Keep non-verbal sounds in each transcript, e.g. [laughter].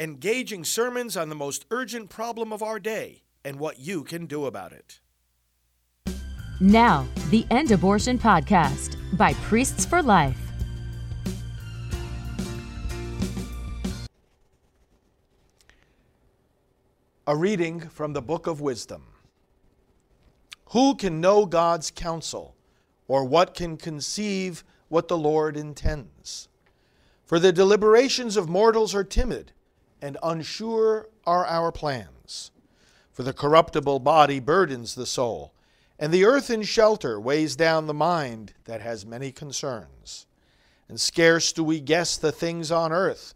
engaging sermons on the most urgent problem of our day and what you can do about it. Now, the End Abortion Podcast by Priests for Life. A reading from the Book of Wisdom. Who can know God's counsel, or what can conceive what the Lord intends? For the deliberations of mortals are timid, and unsure are our plans. For the corruptible body burdens the soul, and the earthen shelter weighs down the mind that has many concerns. And scarce do we guess the things on earth,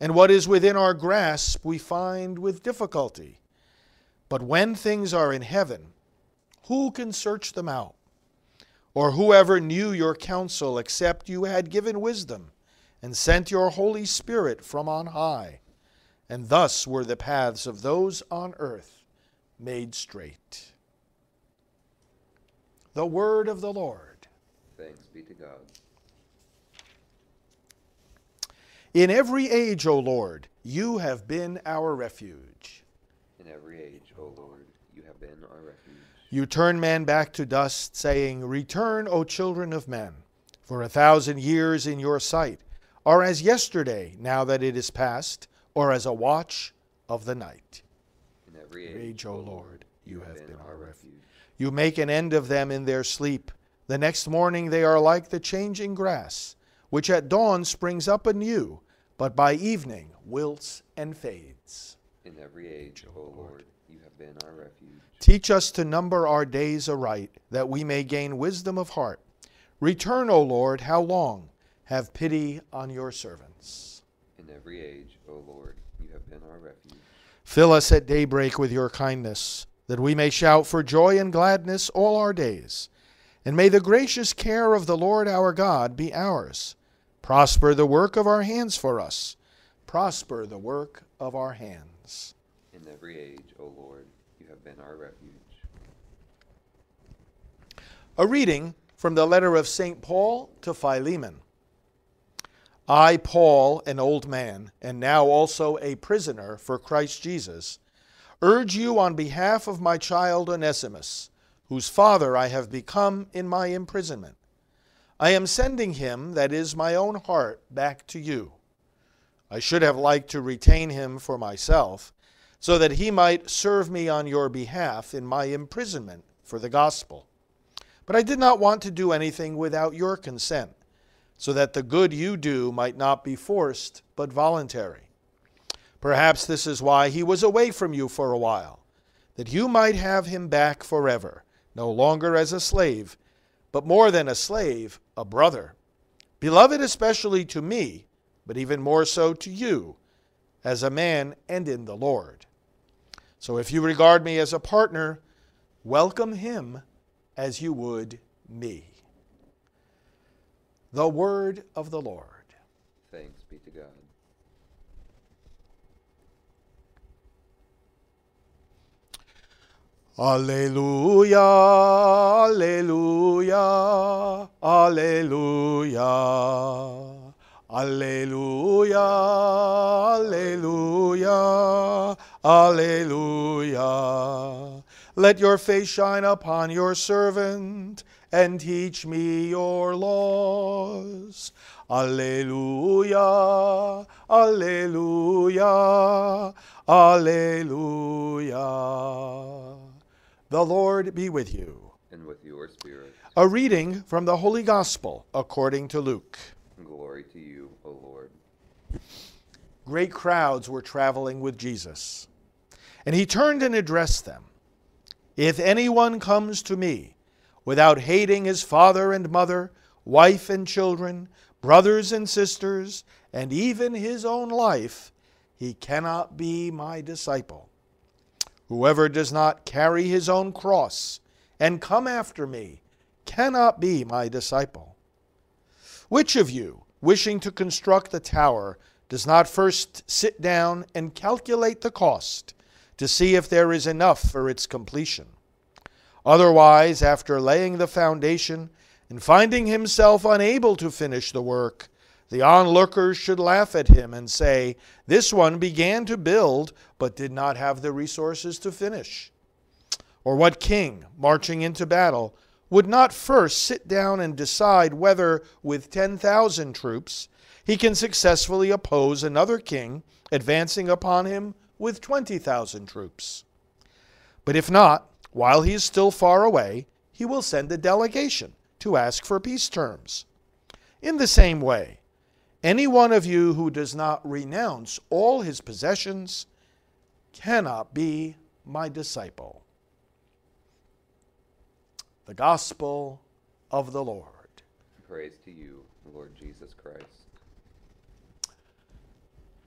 and what is within our grasp we find with difficulty. But when things are in heaven, who can search them out? Or whoever knew your counsel except you had given wisdom and sent your Holy Spirit from on high? And thus were the paths of those on earth made straight. The word of the Lord. Thanks be to God. In every age, O Lord, you have been our refuge. In every age, O Lord, you have been our refuge. You turn man back to dust, saying, Return, O children of men, for a thousand years in your sight are as yesterday, now that it is past, or as a watch of the night. In every age, Age, O Lord, you have been our refuge. refuge. You make an end of them in their sleep. The next morning they are like the changing grass, which at dawn springs up anew, but by evening wilts and fades. In every age, O Lord, you have been our refuge. Teach us to number our days aright, that we may gain wisdom of heart. Return, O Lord, how long? Have pity on your servants. In every age, O Lord, you have been our refuge. Fill us at daybreak with your kindness, that we may shout for joy and gladness all our days. And may the gracious care of the Lord our God be ours. Prosper the work of our hands for us. Prosper the work of our hands. In every age, O Lord, you have been our refuge. A reading from the letter of St. Paul to Philemon. I, Paul, an old man, and now also a prisoner for Christ Jesus, urge you on behalf of my child Onesimus, whose father I have become in my imprisonment. I am sending him, that is my own heart, back to you. I should have liked to retain him for myself, so that he might serve me on your behalf in my imprisonment for the gospel. But I did not want to do anything without your consent, so that the good you do might not be forced, but voluntary. Perhaps this is why he was away from you for a while, that you might have him back forever, no longer as a slave, but more than a slave, a brother, beloved especially to me, but even more so to you, as a man and in the Lord. So if you regard me as a partner, welcome him as you would me. The word of the Lord. Thanks be to God. Alleluia, Alleluia, Alleluia, Alleluia, Alleluia, Alleluia. Let your face shine upon your servant and teach me your laws. Alleluia, Alleluia, Alleluia. The Lord be with you. And with your spirit, A reading from the Holy Gospel according to Luke. glory to you, O Lord. Great crowds were traveling with Jesus. And he turned and addressed them If anyone comes to me without hating his father and mother, wife and children, brothers and sisters, and even his own life, he cannot be my disciple. Whoever does not carry his own cross and come after me cannot be my disciple. Which of you, wishing to construct a tower, does not first sit down and calculate the cost to see if there is enough for its completion? Otherwise, after laying the foundation and finding himself unable to finish the work, the onlookers should laugh at him and say, This one began to build, but did not have the resources to finish. Or what king, marching into battle, would not first sit down and decide whether, with 10,000 troops, he can successfully oppose another king advancing upon him with 20,000 troops? But if not, while he is still far away, he will send a delegation to ask for peace terms. In the same way, any one of you who does not renounce all his possessions cannot be my disciple. The Gospel of the Lord. Praise to you, Lord Jesus Christ.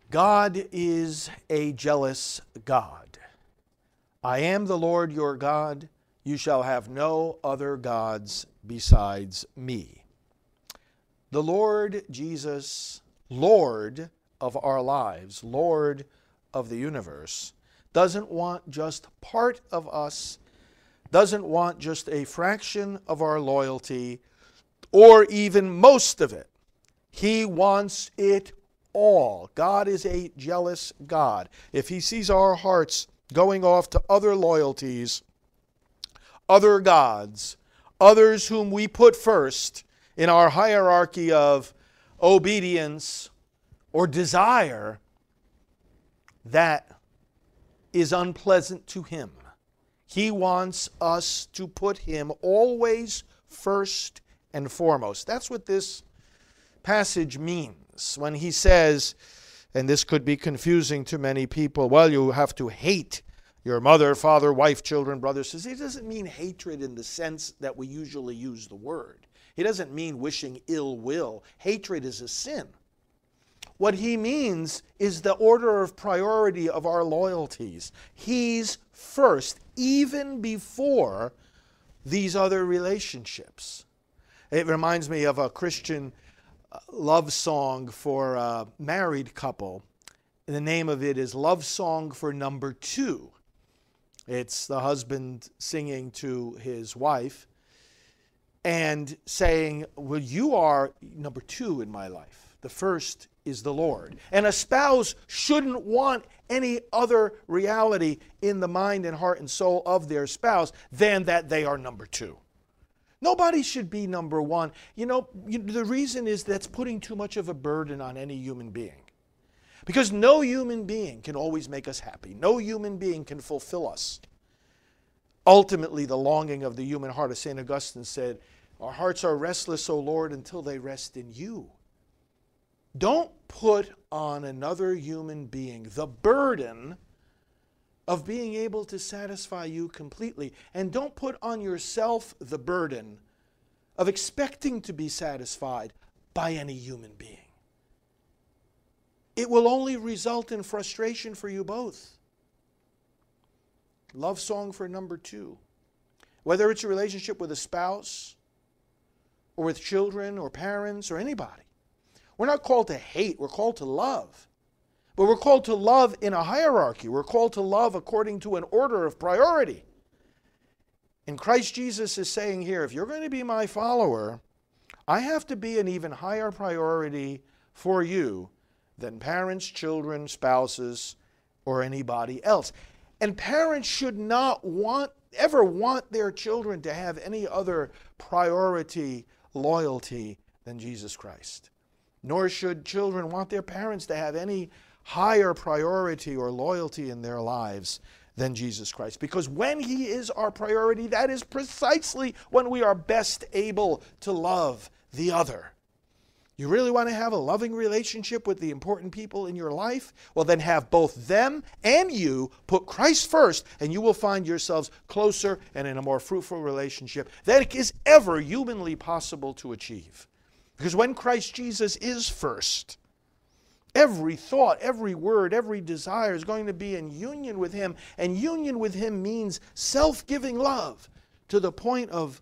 God is a jealous God. I am the Lord your God. You shall have no other gods besides me. The Lord Jesus, Lord of our lives, Lord of the universe, doesn't want just part of us, doesn't want just a fraction of our loyalty, or even most of it. He wants it all. God is a jealous God. If He sees our hearts going off to other loyalties, other gods, others whom we put first in our hierarchy of obedience or desire, that is unpleasant to Him. He wants us to put Him always first and foremost. That's what this passage means when he says, and this could be confusing to many people, well, you have to hate your mother, father, wife, children, brothers, sisters. He doesn't mean hatred in the sense that we usually use the word. He doesn't mean wishing ill will. Hatred is a sin. What he means is the order of priority of our loyalties. He's first, even before these other relationships. It reminds me of a Christian love song for a married couple. The name of it is Love Song for Number Two. It's the husband singing to his wife and saying, Well, you are number two in my life. The first is the Lord. And a spouse shouldn't want any other reality in the mind and heart and soul of their spouse than that they are number two. Nobody should be number one. You know, you, the reason is that's putting too much of a burden on any human being. Because no human being can always make us happy, no human being can fulfill us. Ultimately, the longing of the human heart, as St. Augustine said, Our hearts are restless, O Lord, until they rest in you. Don't put on another human being the burden of being able to satisfy you completely. And don't put on yourself the burden of expecting to be satisfied by any human being. It will only result in frustration for you both. Love song for number two. Whether it's a relationship with a spouse, or with children, or parents, or anybody. We're not called to hate, we're called to love. But we're called to love in a hierarchy. We're called to love according to an order of priority. And Christ Jesus is saying here if you're going to be my follower, I have to be an even higher priority for you than parents, children, spouses, or anybody else. And parents should not want ever want their children to have any other priority loyalty than Jesus Christ. Nor should children want their parents to have any higher priority or loyalty in their lives than Jesus Christ. Because when He is our priority, that is precisely when we are best able to love the other. You really want to have a loving relationship with the important people in your life? Well, then have both them and you put Christ first, and you will find yourselves closer and in a more fruitful relationship than is ever humanly possible to achieve. Because when Christ Jesus is first, Every thought, every word, every desire is going to be in union with Him. And union with Him means self giving love to the point of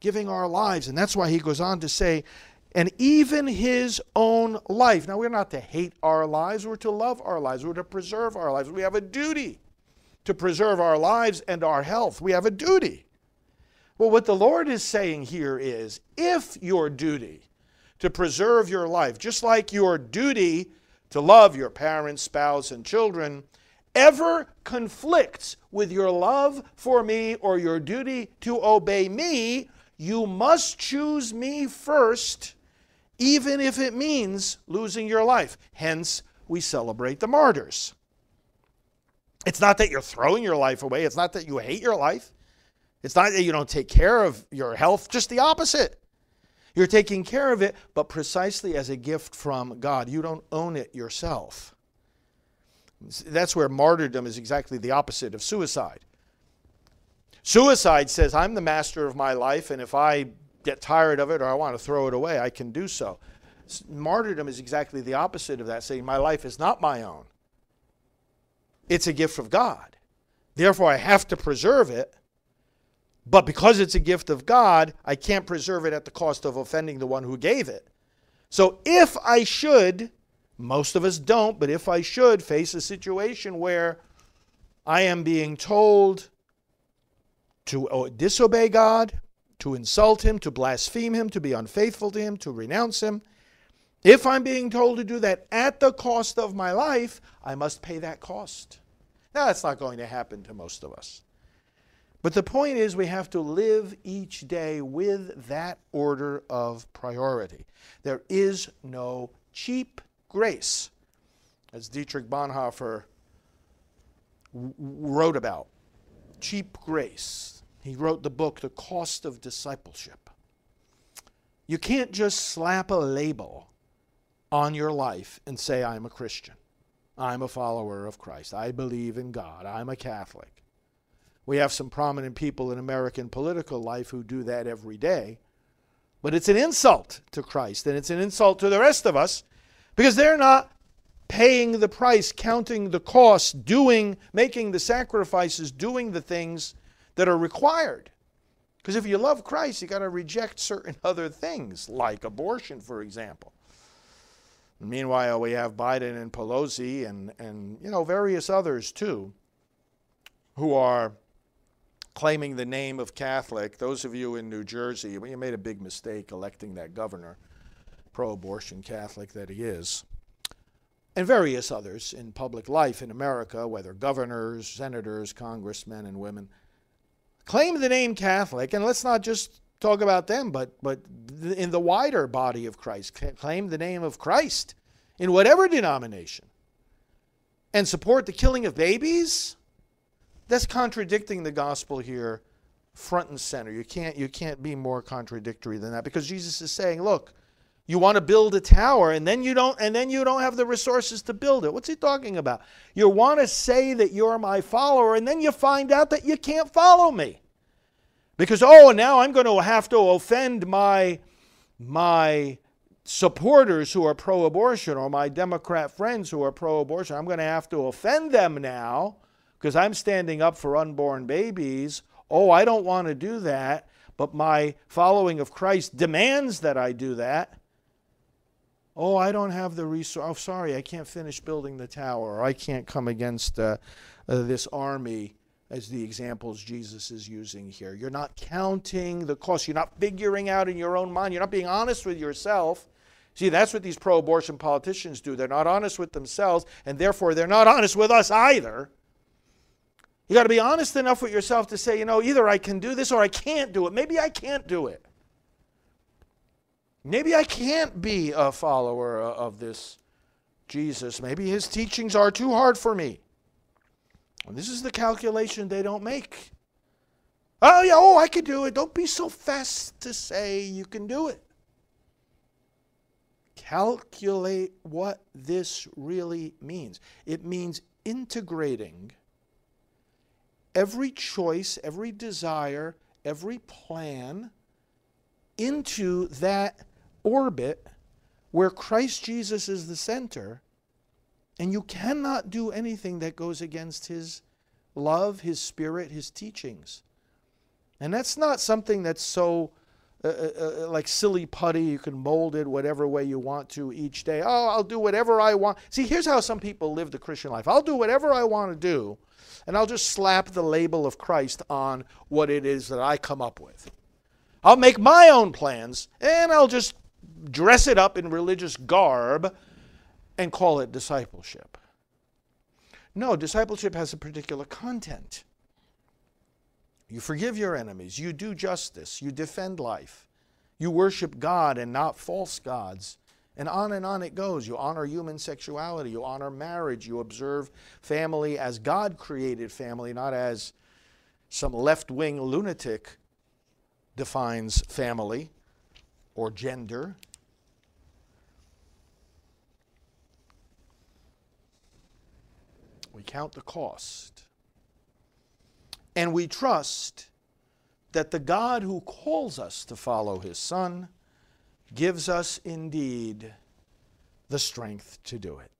giving our lives. And that's why He goes on to say, and even His own life. Now, we're not to hate our lives, we're to love our lives, we're to preserve our lives. We have a duty to preserve our lives and our health. We have a duty. Well, what the Lord is saying here is if your duty to preserve your life, just like your duty to love your parents, spouse, and children ever conflicts with your love for me or your duty to obey me, you must choose me first, even if it means losing your life. Hence, we celebrate the martyrs. It's not that you're throwing your life away, it's not that you hate your life, it's not that you don't take care of your health, just the opposite. You're taking care of it, but precisely as a gift from God. You don't own it yourself. That's where martyrdom is exactly the opposite of suicide. Suicide says, I'm the master of my life, and if I get tired of it or I want to throw it away, I can do so. Martyrdom is exactly the opposite of that, saying, My life is not my own. It's a gift of God. Therefore, I have to preserve it. But because it's a gift of God, I can't preserve it at the cost of offending the one who gave it. So if I should most of us don't, but if I should face a situation where I am being told to uh, disobey God, to insult Him, to blaspheme Him, to be unfaithful to Him, to renounce Him, if I'm being told to do that at the cost of my life, I must pay that cost. Now, that's not going to happen to most of us. But the point is, we have to live each day with that order of priority. There is no cheap grace, as Dietrich Bonhoeffer wrote about. Cheap grace. He wrote the book, The Cost of Discipleship. You can't just slap a label on your life and say, I'm a Christian. I'm a follower of Christ. I believe in God. I'm a Catholic. We have some prominent people in American political life who do that every day. But it's an insult to Christ, and it's an insult to the rest of us because they're not paying the price, counting the cost, doing, making the sacrifices, doing the things that are required. Because if you love Christ, you got to reject certain [laughs] other things, like abortion, for example. Meanwhile, we have Biden and Pelosi and, and you know various others too, who are claiming the name of Catholic. Those of you in New Jersey, you made a big mistake electing that governor pro abortion Catholic that he is, and various others in public life in America, whether governors, senators, congressmen, and women, claim the name Catholic. And let's not just talk about them, but, but in the wider body of Christ, claim the name of Christ in whatever denomination and support the killing of babies. That's contradicting the gospel here front and center. You can't, you can't be more contradictory than that because Jesus is saying, look, you want to build a tower and then you don't and then you don't have the resources to build it. What's he talking about? You want to say that you're my follower and then you find out that you can't follow me. Because oh, now I'm going to have to offend my my supporters who are pro-abortion or my Democrat friends who are pro-abortion. I'm going to have to offend them now because I'm standing up for unborn babies. Oh, I don't want to do that, but my following of Christ demands that I do that. Oh, I don't have the resource. Oh, sorry, I can't finish building the tower. Or I can't come against uh, uh, this army, as the examples Jesus is using here. You're not counting the cost. You're not figuring out in your own mind. You're not being honest with yourself. See, that's what these pro abortion politicians do. They're not honest with themselves, and therefore they're not honest with us either. You got to be honest enough with yourself to say, you know, either I can do this or I can't do it. Maybe I can't do it. Maybe I can't be a follower of this Jesus. Maybe his teachings are too hard for me. And this is the calculation they don't make. Oh, yeah, oh, I can do it. Don't be so fast to say you can do it. Calculate what this really means. It means integrating every choice, every desire, every plan into that orbit where Christ Jesus is the center, and you cannot do anything that goes against his love, his spirit, his teachings. And that's not something that's so uh, uh, uh, like silly putty. You can mold it whatever way you want to each day. Oh, I'll do whatever I want. See, here's how some people live the Christian life I'll do whatever I want to do, and I'll just slap the label of Christ on what it is that I come up with. I'll make my own plans, and I'll just dress it up in religious garb and call it discipleship. No, discipleship has a particular content. You forgive your enemies, you do justice, you defend life, you worship God and not false gods. And on and on it goes. You honor human sexuality, you honor marriage, you observe family as God created family, not as some left wing lunatic defines family or gender. We count the cost. And we trust that the God who calls us to follow his Son gives us indeed the strength to do it.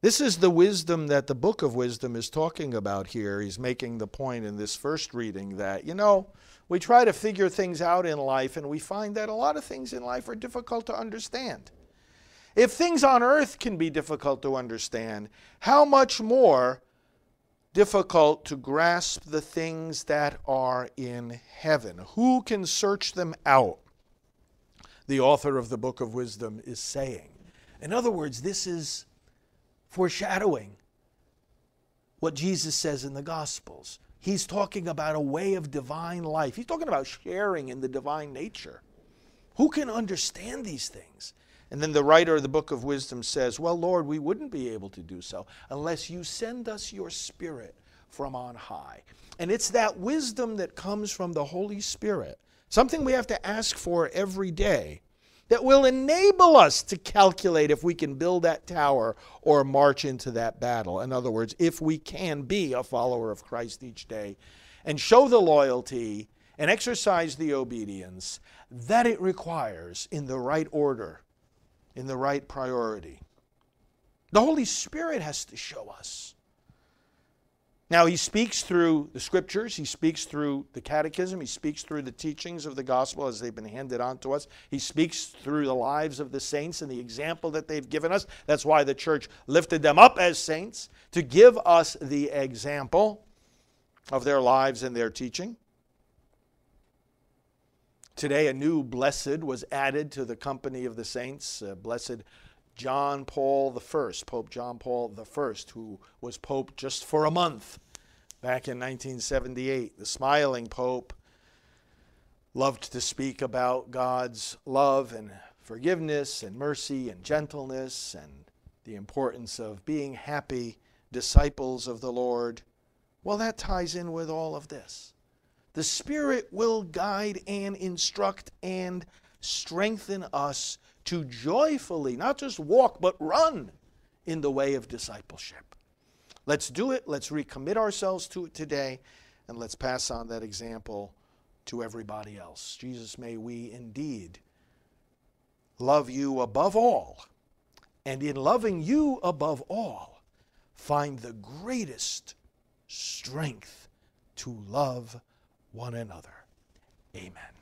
This is the wisdom that the book of wisdom is talking about here. He's making the point in this first reading that, you know, we try to figure things out in life and we find that a lot of things in life are difficult to understand. If things on earth can be difficult to understand, how much more difficult to grasp the things that are in heaven? Who can search them out? The author of the book of wisdom is saying. In other words, this is foreshadowing what Jesus says in the Gospels. He's talking about a way of divine life. He's talking about sharing in the divine nature. Who can understand these things? And then the writer of the book of wisdom says, Well, Lord, we wouldn't be able to do so unless you send us your spirit from on high. And it's that wisdom that comes from the Holy Spirit, something we have to ask for every day that will enable us to calculate if we can build that tower or march into that battle. In other words, if we can be a follower of Christ each day and show the loyalty and exercise the obedience that it requires in the right order, in the right priority. The Holy Spirit has to show us. Now, he speaks through the scriptures, he speaks through the catechism, he speaks through the teachings of the gospel as they've been handed on to us. He speaks through the lives of the saints and the example that they've given us. That's why the church lifted them up as saints, to give us the example of their lives and their teaching. Today, a new blessed was added to the company of the saints, uh, blessed John Paul I, Pope John Paul I, who was Pope just for a month back in 1978. The smiling Pope loved to speak about God's love and forgiveness and mercy and gentleness and the importance of being happy disciples of the Lord. Well, that ties in with all of this. The Spirit will guide and instruct and strengthen us to joyfully not just walk, but run in the way of discipleship. Let's do it. Let's recommit ourselves to it today, and let's pass on that example to everybody else. Jesus, may we indeed love you above all, and in loving you above all, find the greatest strength to love one another. Amen.